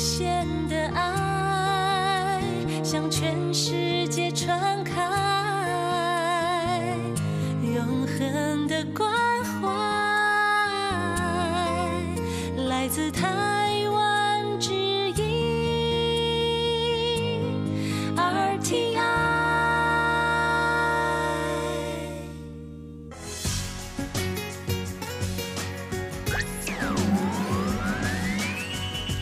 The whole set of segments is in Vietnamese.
限的爱向全世界传开，永恒的光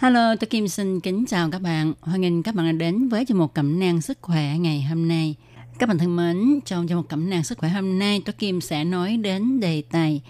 Hello, tôi Kim xin kính chào các bạn. Hoan nghênh các bạn đã đến với chương mục cẩm nang sức khỏe ngày hôm nay. Các bạn thân mến, trong chương mục cẩm nang sức khỏe hôm nay, tôi Kim sẽ nói đến đề tài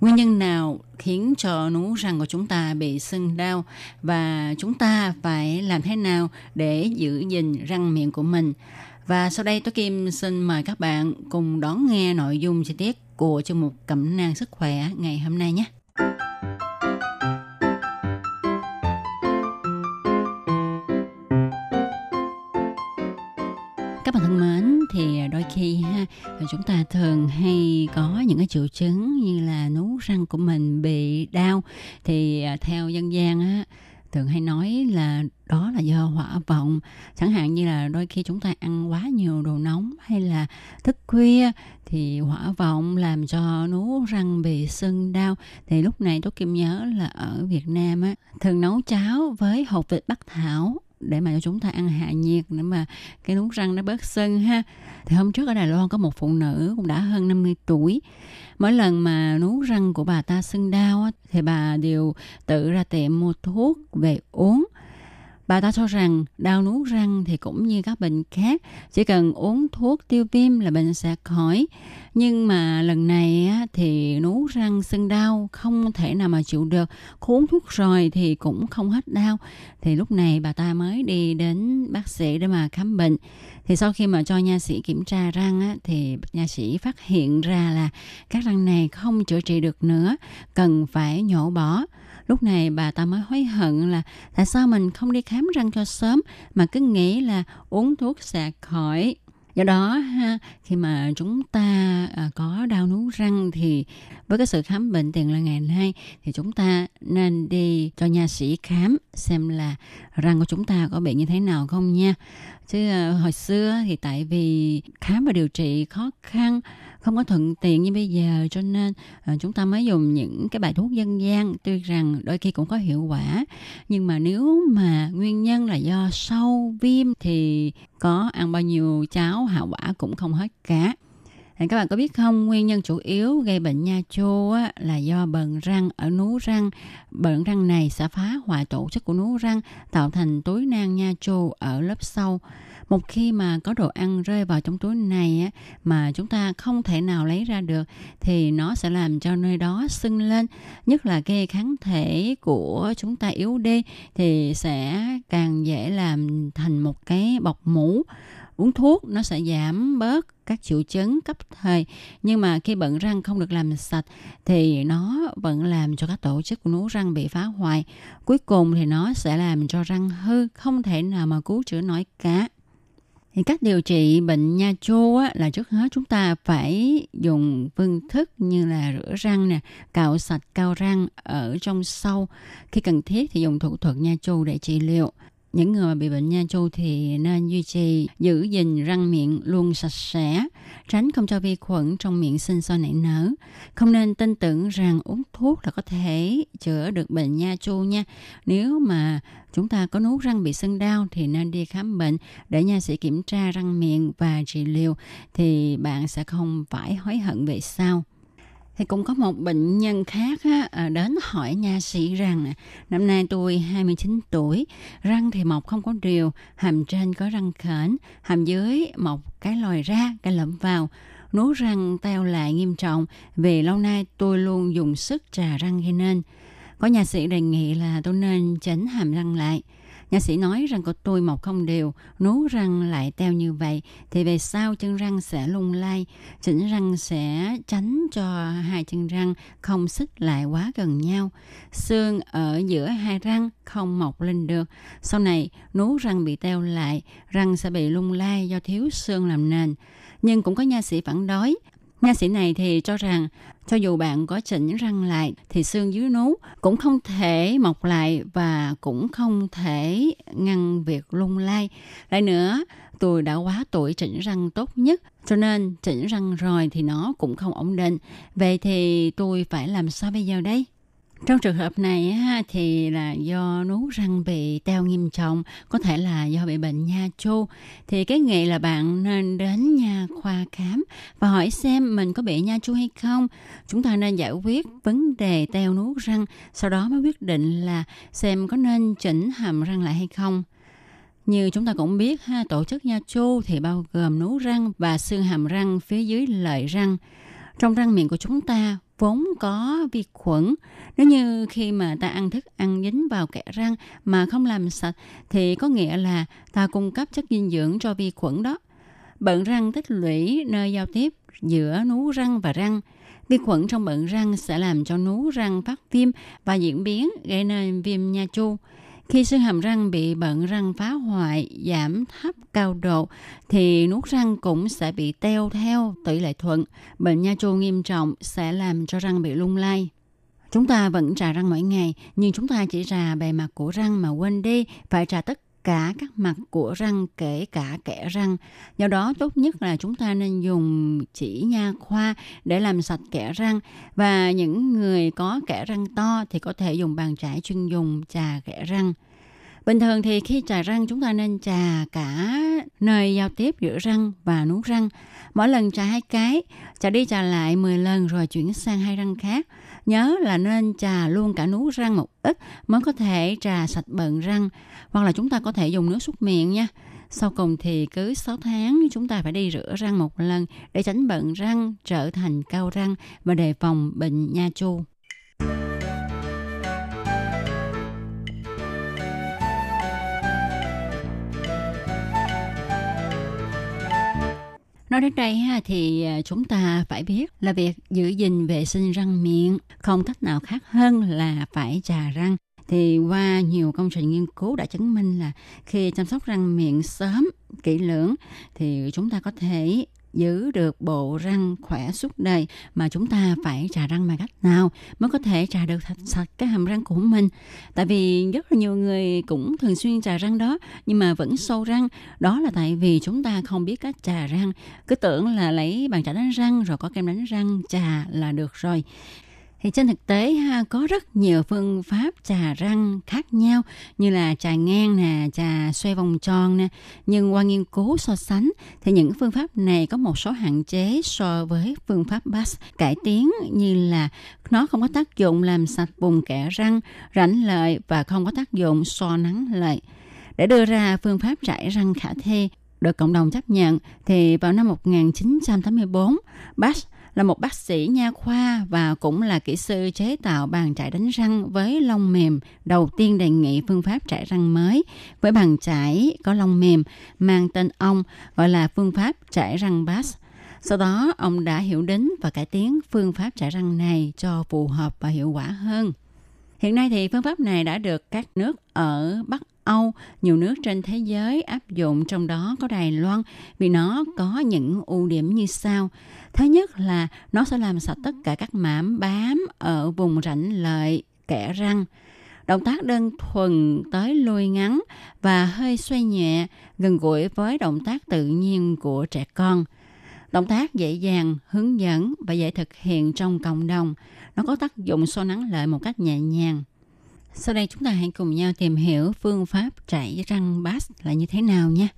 nguyên nhân nào khiến cho nú răng của chúng ta bị sưng đau và chúng ta phải làm thế nào để giữ gìn răng miệng của mình. Và sau đây tôi Kim xin mời các bạn cùng đón nghe nội dung chi tiết của chương mục cẩm nang sức khỏe ngày hôm nay nhé. Chúng ta thường hay có những cái triệu chứng như là nú răng của mình bị đau. Thì à, theo dân gian á, thường hay nói là đó là do hỏa vọng. Chẳng hạn như là đôi khi chúng ta ăn quá nhiều đồ nóng hay là thức khuya thì hỏa vọng làm cho nú răng bị sưng đau. Thì lúc này tôi kim nhớ là ở Việt Nam á, thường nấu cháo với hột vịt bắc thảo để mà cho chúng ta ăn hạ nhiệt, để mà cái nút răng nó bớt sưng ha. Thì hôm trước ở Đài Loan có một phụ nữ cũng đã hơn 50 tuổi. Mỗi lần mà nút răng của bà ta sưng đau thì bà đều tự ra tiệm mua thuốc về uống. Bà ta cho rằng đau nuốt răng thì cũng như các bệnh khác, chỉ cần uống thuốc tiêu viêm là bệnh sẽ khỏi. Nhưng mà lần này thì nuốt răng sưng đau không thể nào mà chịu được, uống thuốc rồi thì cũng không hết đau. Thì lúc này bà ta mới đi đến bác sĩ để mà khám bệnh. Thì sau khi mà cho nha sĩ kiểm tra răng á, thì nha sĩ phát hiện ra là các răng này không chữa trị được nữa, cần phải nhổ bỏ lúc này bà ta mới hối hận là tại sao mình không đi khám răng cho sớm mà cứ nghĩ là uống thuốc sẽ khỏi. Do đó ha khi mà chúng ta à, có đau nú răng thì với cái sự khám bệnh tiền là ngày nay thì chúng ta nên đi cho nha sĩ khám xem là răng của chúng ta có bị như thế nào không nha. Chứ à, hồi xưa thì tại vì khám và điều trị khó khăn không có thuận tiện như bây giờ cho nên uh, chúng ta mới dùng những cái bài thuốc dân gian. Tuy rằng đôi khi cũng có hiệu quả nhưng mà nếu mà nguyên nhân là do sâu viêm thì có ăn bao nhiêu cháo hạ quả cũng không hết cả. Các bạn có biết không, nguyên nhân chủ yếu gây bệnh nha chô á, là do bần răng ở nú răng. Bần răng này sẽ phá hoại tổ chức của nú răng, tạo thành túi nang nha chô ở lớp sâu một khi mà có đồ ăn rơi vào trong túi này á, mà chúng ta không thể nào lấy ra được thì nó sẽ làm cho nơi đó sưng lên. Nhất là cái kháng thể của chúng ta yếu đi thì sẽ càng dễ làm thành một cái bọc mũ. Uống thuốc nó sẽ giảm bớt các triệu chứng cấp thời nhưng mà khi bận răng không được làm sạch thì nó vẫn làm cho các tổ chức của nú răng bị phá hoại. Cuối cùng thì nó sẽ làm cho răng hư không thể nào mà cứu chữa nổi cả thì cách điều trị bệnh nha chô á, là trước hết chúng ta phải dùng phương thức như là rửa răng nè, cạo sạch cao răng ở trong sâu. Khi cần thiết thì dùng thủ thuật nha chô để trị liệu những người bị bệnh nha chu thì nên duy trì giữ gìn răng miệng luôn sạch sẽ, tránh không cho vi khuẩn trong miệng sinh sôi nảy nở. Không nên tin tưởng rằng uống thuốc là có thể chữa được bệnh nha chu nha. Nếu mà chúng ta có nuốt răng bị sưng đau thì nên đi khám bệnh để nha sĩ kiểm tra răng miệng và trị liệu thì bạn sẽ không phải hối hận về sau thì cũng có một bệnh nhân khác á, à, đến hỏi nha sĩ rằng năm nay tôi 29 tuổi, răng thì mọc không có đều, hàm trên có răng khểnh, hàm dưới mọc cái lòi ra, cái lẫm vào, nú răng teo lại nghiêm trọng vì lâu nay tôi luôn dùng sức trà răng gây nên. Có nhà sĩ đề nghị là tôi nên chỉnh hàm răng lại. Nha sĩ nói răng của tôi mọc không đều, nú răng lại teo như vậy, thì về sau chân răng sẽ lung lay. Chỉnh răng sẽ tránh cho hai chân răng không xích lại quá gần nhau. Xương ở giữa hai răng không mọc lên được. Sau này, nú răng bị teo lại, răng sẽ bị lung lay do thiếu xương làm nền. Nhưng cũng có nha sĩ phản đối, Nha sĩ này thì cho rằng cho dù bạn có chỉnh răng lại thì xương dưới nú cũng không thể mọc lại và cũng không thể ngăn việc lung lay. Lại nữa, tôi đã quá tuổi chỉnh răng tốt nhất cho nên chỉnh răng rồi thì nó cũng không ổn định. Vậy thì tôi phải làm sao bây giờ đây? Trong trường hợp này thì là do nú răng bị teo nghiêm trọng, có thể là do bị bệnh nha chu. Thì cái nghị là bạn nên đến nha khoa khám và hỏi xem mình có bị nha chu hay không. Chúng ta nên giải quyết vấn đề teo nú răng, sau đó mới quyết định là xem có nên chỉnh hàm răng lại hay không. Như chúng ta cũng biết ha, tổ chức nha chu thì bao gồm nú răng và xương hàm răng phía dưới lợi răng. Trong răng miệng của chúng ta vốn có vi khuẩn. Nếu như khi mà ta ăn thức ăn dính vào kẽ răng mà không làm sạch, thì có nghĩa là ta cung cấp chất dinh dưỡng cho vi khuẩn đó. Bận răng tích lũy nơi giao tiếp giữa nú răng và răng. Vi khuẩn trong bận răng sẽ làm cho nú răng phát viêm và diễn biến, gây nên viêm nha chu. Khi xương hàm răng bị bận răng phá hoại, giảm thấp cao độ, thì nuốt răng cũng sẽ bị teo theo tỷ lệ thuận. Bệnh nha chu nghiêm trọng sẽ làm cho răng bị lung lay. Chúng ta vẫn trà răng mỗi ngày, nhưng chúng ta chỉ trà bề mặt của răng mà quên đi phải trà tất cả các mặt của răng, kể cả kẽ răng. Do đó, tốt nhất là chúng ta nên dùng chỉ nha khoa để làm sạch kẽ răng và những người có kẽ răng to thì có thể dùng bàn chải chuyên dùng chà kẽ răng. Bình thường thì khi chà răng chúng ta nên chà cả nơi giao tiếp giữa răng và nuốt răng. Mỗi lần chà hai cái, chà đi chà lại 10 lần rồi chuyển sang hai răng khác. Nhớ là nên chà luôn cả nuốt răng một ít mới có thể trà sạch bận răng. Hoặc là chúng ta có thể dùng nước súc miệng nha. Sau cùng thì cứ 6 tháng chúng ta phải đi rửa răng một lần để tránh bận răng trở thành cao răng và đề phòng bệnh nha chu. Nói đến đây ha, thì à, chúng ta phải biết là việc giữ gìn vệ sinh răng miệng không cách nào khác hơn là phải trà răng. Thì qua nhiều công trình nghiên cứu đã chứng minh là khi chăm sóc răng miệng sớm, kỹ lưỡng thì chúng ta có thể giữ được bộ răng khỏe suốt đời mà chúng ta phải trà răng bằng cách nào mới có thể trà được thật sạch cái hàm răng của mình. Tại vì rất là nhiều người cũng thường xuyên trà răng đó, nhưng mà vẫn sâu răng. Đó là tại vì chúng ta không biết cách trà răng. Cứ tưởng là lấy bàn chải đánh răng, rồi có kem đánh răng, trà là được rồi thì trên thực tế ha có rất nhiều phương pháp trà răng khác nhau như là trà ngang nè, trà xoay vòng tròn nè. Nhưng qua nghiên cứu so sánh thì những phương pháp này có một số hạn chế so với phương pháp BAS cải tiến như là nó không có tác dụng làm sạch vùng kẽ răng, rãnh lợi và không có tác dụng so nắng lợi. Để đưa ra phương pháp trải răng khả thi được cộng đồng chấp nhận thì vào năm 1984, Bass là một bác sĩ nha khoa và cũng là kỹ sư chế tạo bàn chải đánh răng với lông mềm đầu tiên đề nghị phương pháp chải răng mới với bàn chải có lông mềm mang tên ông gọi là phương pháp chải răng Bass. Sau đó, ông đã hiểu đến và cải tiến phương pháp chải răng này cho phù hợp và hiệu quả hơn. Hiện nay thì phương pháp này đã được các nước ở Bắc Âu, nhiều nước trên thế giới áp dụng trong đó có Đài Loan vì nó có những ưu điểm như sau. Thứ nhất là nó sẽ làm sạch tất cả các mảm bám ở vùng rãnh lợi kẽ răng. Động tác đơn thuần tới lui ngắn và hơi xoay nhẹ, gần gũi với động tác tự nhiên của trẻ con. Động tác dễ dàng, hướng dẫn và dễ thực hiện trong cộng đồng. Nó có tác dụng so nắng lợi một cách nhẹ nhàng. Sau đây chúng ta hãy cùng nhau tìm hiểu phương pháp chảy răng bass là như thế nào nha.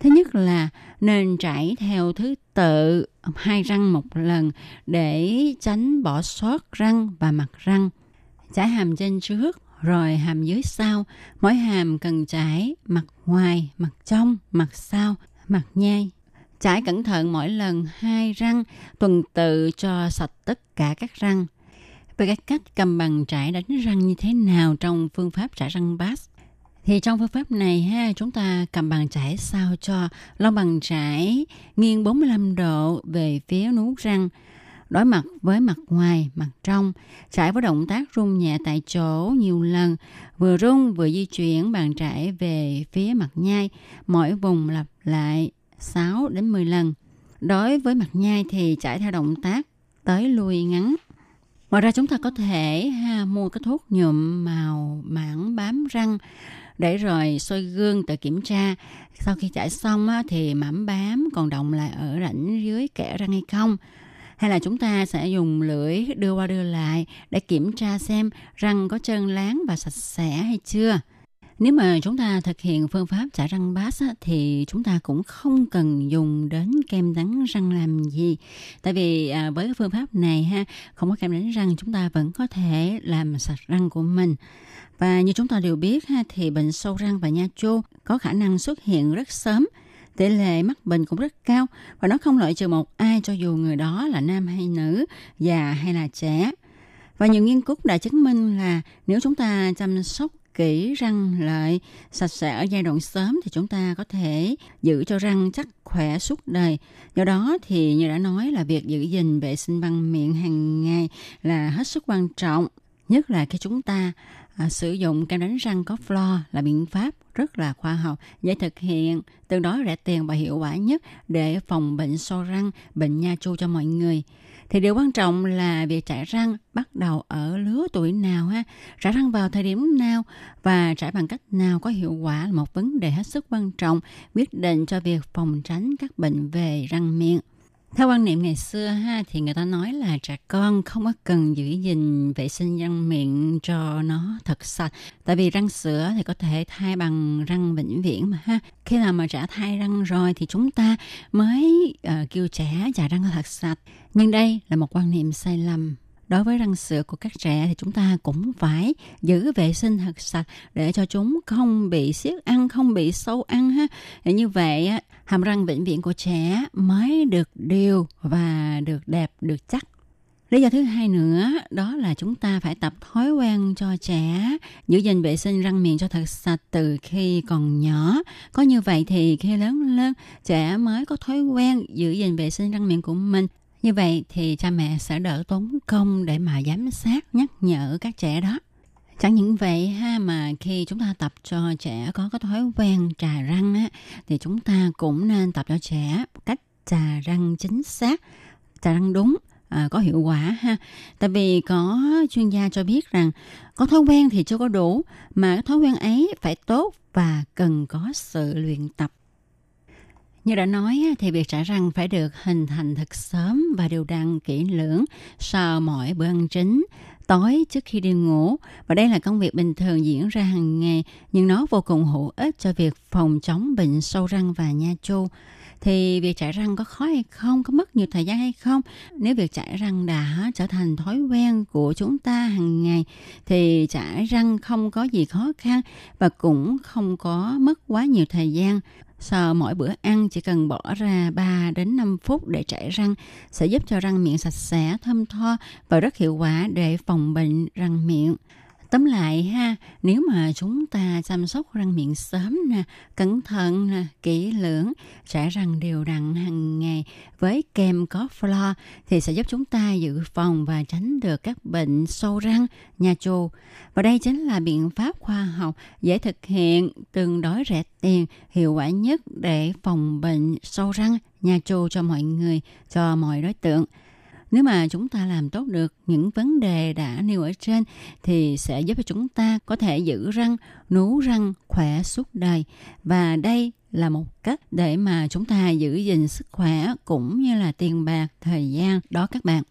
Thứ nhất là nên chảy theo thứ tự hai răng một lần để tránh bỏ sót răng và mặt răng. Chảy hàm trên trước rồi hàm dưới sau. Mỗi hàm cần chảy mặt ngoài, mặt trong, mặt sau, mặt nhai. Chải cẩn thận mỗi lần hai răng, tuần tự cho sạch tất cả các răng. Về các cách cầm bằng chải đánh răng như thế nào trong phương pháp chải răng bass Thì trong phương pháp này ha, chúng ta cầm bàn chải sao cho lông bàn chải nghiêng 45 độ về phía nú răng, đối mặt với mặt ngoài, mặt trong, chải với động tác rung nhẹ tại chỗ nhiều lần, vừa rung vừa di chuyển bàn chải về phía mặt nhai, mỗi vùng lặp lại. 6 đến 10 lần. Đối với mặt nhai thì trải theo động tác tới lui ngắn. Ngoài ra chúng ta có thể ha, mua cái thuốc nhuộm màu mảng bám răng để rồi soi gương tự kiểm tra sau khi chải xong á, thì mảm bám còn động lại ở rãnh dưới kẽ răng hay không hay là chúng ta sẽ dùng lưỡi đưa qua đưa lại để kiểm tra xem răng có trơn láng và sạch sẽ hay chưa nếu mà chúng ta thực hiện phương pháp chải răng bát á, thì chúng ta cũng không cần dùng đến kem đánh răng làm gì. Tại vì à, với phương pháp này ha không có kem đánh răng chúng ta vẫn có thể làm sạch răng của mình. Và như chúng ta đều biết ha thì bệnh sâu răng và nha chô có khả năng xuất hiện rất sớm tỷ lệ mắc bệnh cũng rất cao. Và nó không loại trừ một ai cho dù người đó là nam hay nữ, già hay là trẻ. Và nhiều nghiên cứu đã chứng minh là nếu chúng ta chăm sóc kỹ răng lợi sạch sẽ ở giai đoạn sớm thì chúng ta có thể giữ cho răng chắc khỏe suốt đời. Do đó thì như đã nói là việc giữ gìn vệ sinh răng miệng hàng ngày là hết sức quan trọng, nhất là khi chúng ta à, sử dụng kem đánh răng có flo là biện pháp rất là khoa học, dễ thực hiện, tương đối rẻ tiền và hiệu quả nhất để phòng bệnh sâu răng, bệnh nha chu cho mọi người. Thì điều quan trọng là việc trải răng bắt đầu ở lứa tuổi nào ha, trải răng vào thời điểm nào và trải bằng cách nào có hiệu quả là một vấn đề hết sức quan trọng quyết định cho việc phòng tránh các bệnh về răng miệng. Theo quan niệm ngày xưa ha thì người ta nói là trẻ con không có cần giữ gìn vệ sinh răng miệng cho nó thật sạch. Tại vì răng sữa thì có thể thay bằng răng vĩnh viễn mà ha. Khi nào mà trẻ thay răng rồi thì chúng ta mới uh, kêu trẻ chà răng thật sạch. Nhưng đây là một quan niệm sai lầm đối với răng sữa của các trẻ thì chúng ta cũng phải giữ vệ sinh thật sạch để cho chúng không bị siết ăn, không bị sâu ăn ha. Để như vậy hàm răng vĩnh viễn của trẻ mới được đều và được đẹp, được chắc. Lý do thứ hai nữa, đó là chúng ta phải tập thói quen cho trẻ, giữ gìn vệ sinh răng miệng cho thật sạch từ khi còn nhỏ. Có như vậy thì khi lớn lên, trẻ mới có thói quen giữ gìn vệ sinh răng miệng của mình như vậy thì cha mẹ sẽ đỡ tốn công để mà giám sát, nhắc nhở các trẻ đó. Chẳng những vậy ha mà khi chúng ta tập cho trẻ có cái thói quen trà răng á thì chúng ta cũng nên tập cho trẻ cách trà răng chính xác, trà răng đúng à, có hiệu quả ha. Tại vì có chuyên gia cho biết rằng có thói quen thì chưa có đủ mà cái thói quen ấy phải tốt và cần có sự luyện tập như đã nói thì việc trả răng phải được hình thành thật sớm và đều đặn kỹ lưỡng sau mỗi bữa ăn chính, tối trước khi đi ngủ. Và đây là công việc bình thường diễn ra hàng ngày, nhưng nó vô cùng hữu ích cho việc phòng chống bệnh sâu răng và nha chu thì việc chải răng có khó hay không, có mất nhiều thời gian hay không? Nếu việc chải răng đã trở thành thói quen của chúng ta hàng ngày thì chải răng không có gì khó khăn và cũng không có mất quá nhiều thời gian. Sau mỗi bữa ăn chỉ cần bỏ ra 3 đến 5 phút để chảy răng sẽ giúp cho răng miệng sạch sẽ, thơm tho và rất hiệu quả để phòng bệnh răng miệng. Tóm lại ha, nếu mà chúng ta chăm sóc răng miệng sớm nè, cẩn thận nè, kỹ lưỡng, chải răng đều đặn hàng ngày với kem có flo thì sẽ giúp chúng ta dự phòng và tránh được các bệnh sâu răng, nha chu. Và đây chính là biện pháp khoa học dễ thực hiện, tương đối rẻ tiền, hiệu quả nhất để phòng bệnh sâu răng, nha chu cho mọi người, cho mọi đối tượng. Nếu mà chúng ta làm tốt được những vấn đề đã nêu ở trên thì sẽ giúp cho chúng ta có thể giữ răng, nú răng khỏe suốt đời. Và đây là một cách để mà chúng ta giữ gìn sức khỏe cũng như là tiền bạc, thời gian đó các bạn.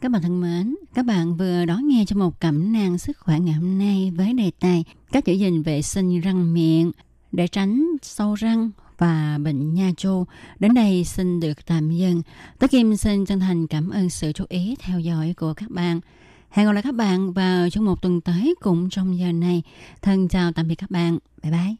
Các bạn thân mến, các bạn vừa đón nghe cho một cẩm nang sức khỏe ngày hôm nay với đề tài cách giữ gìn vệ sinh răng miệng để tránh sâu răng và bệnh nha chu. Đến đây xin được tạm dừng. Tất Kim xin chân thành cảm ơn sự chú ý, theo dõi của các bạn. Hẹn gặp lại các bạn vào trong một tuần tới cũng trong giờ này. Thân chào tạm biệt các bạn. Bye bye.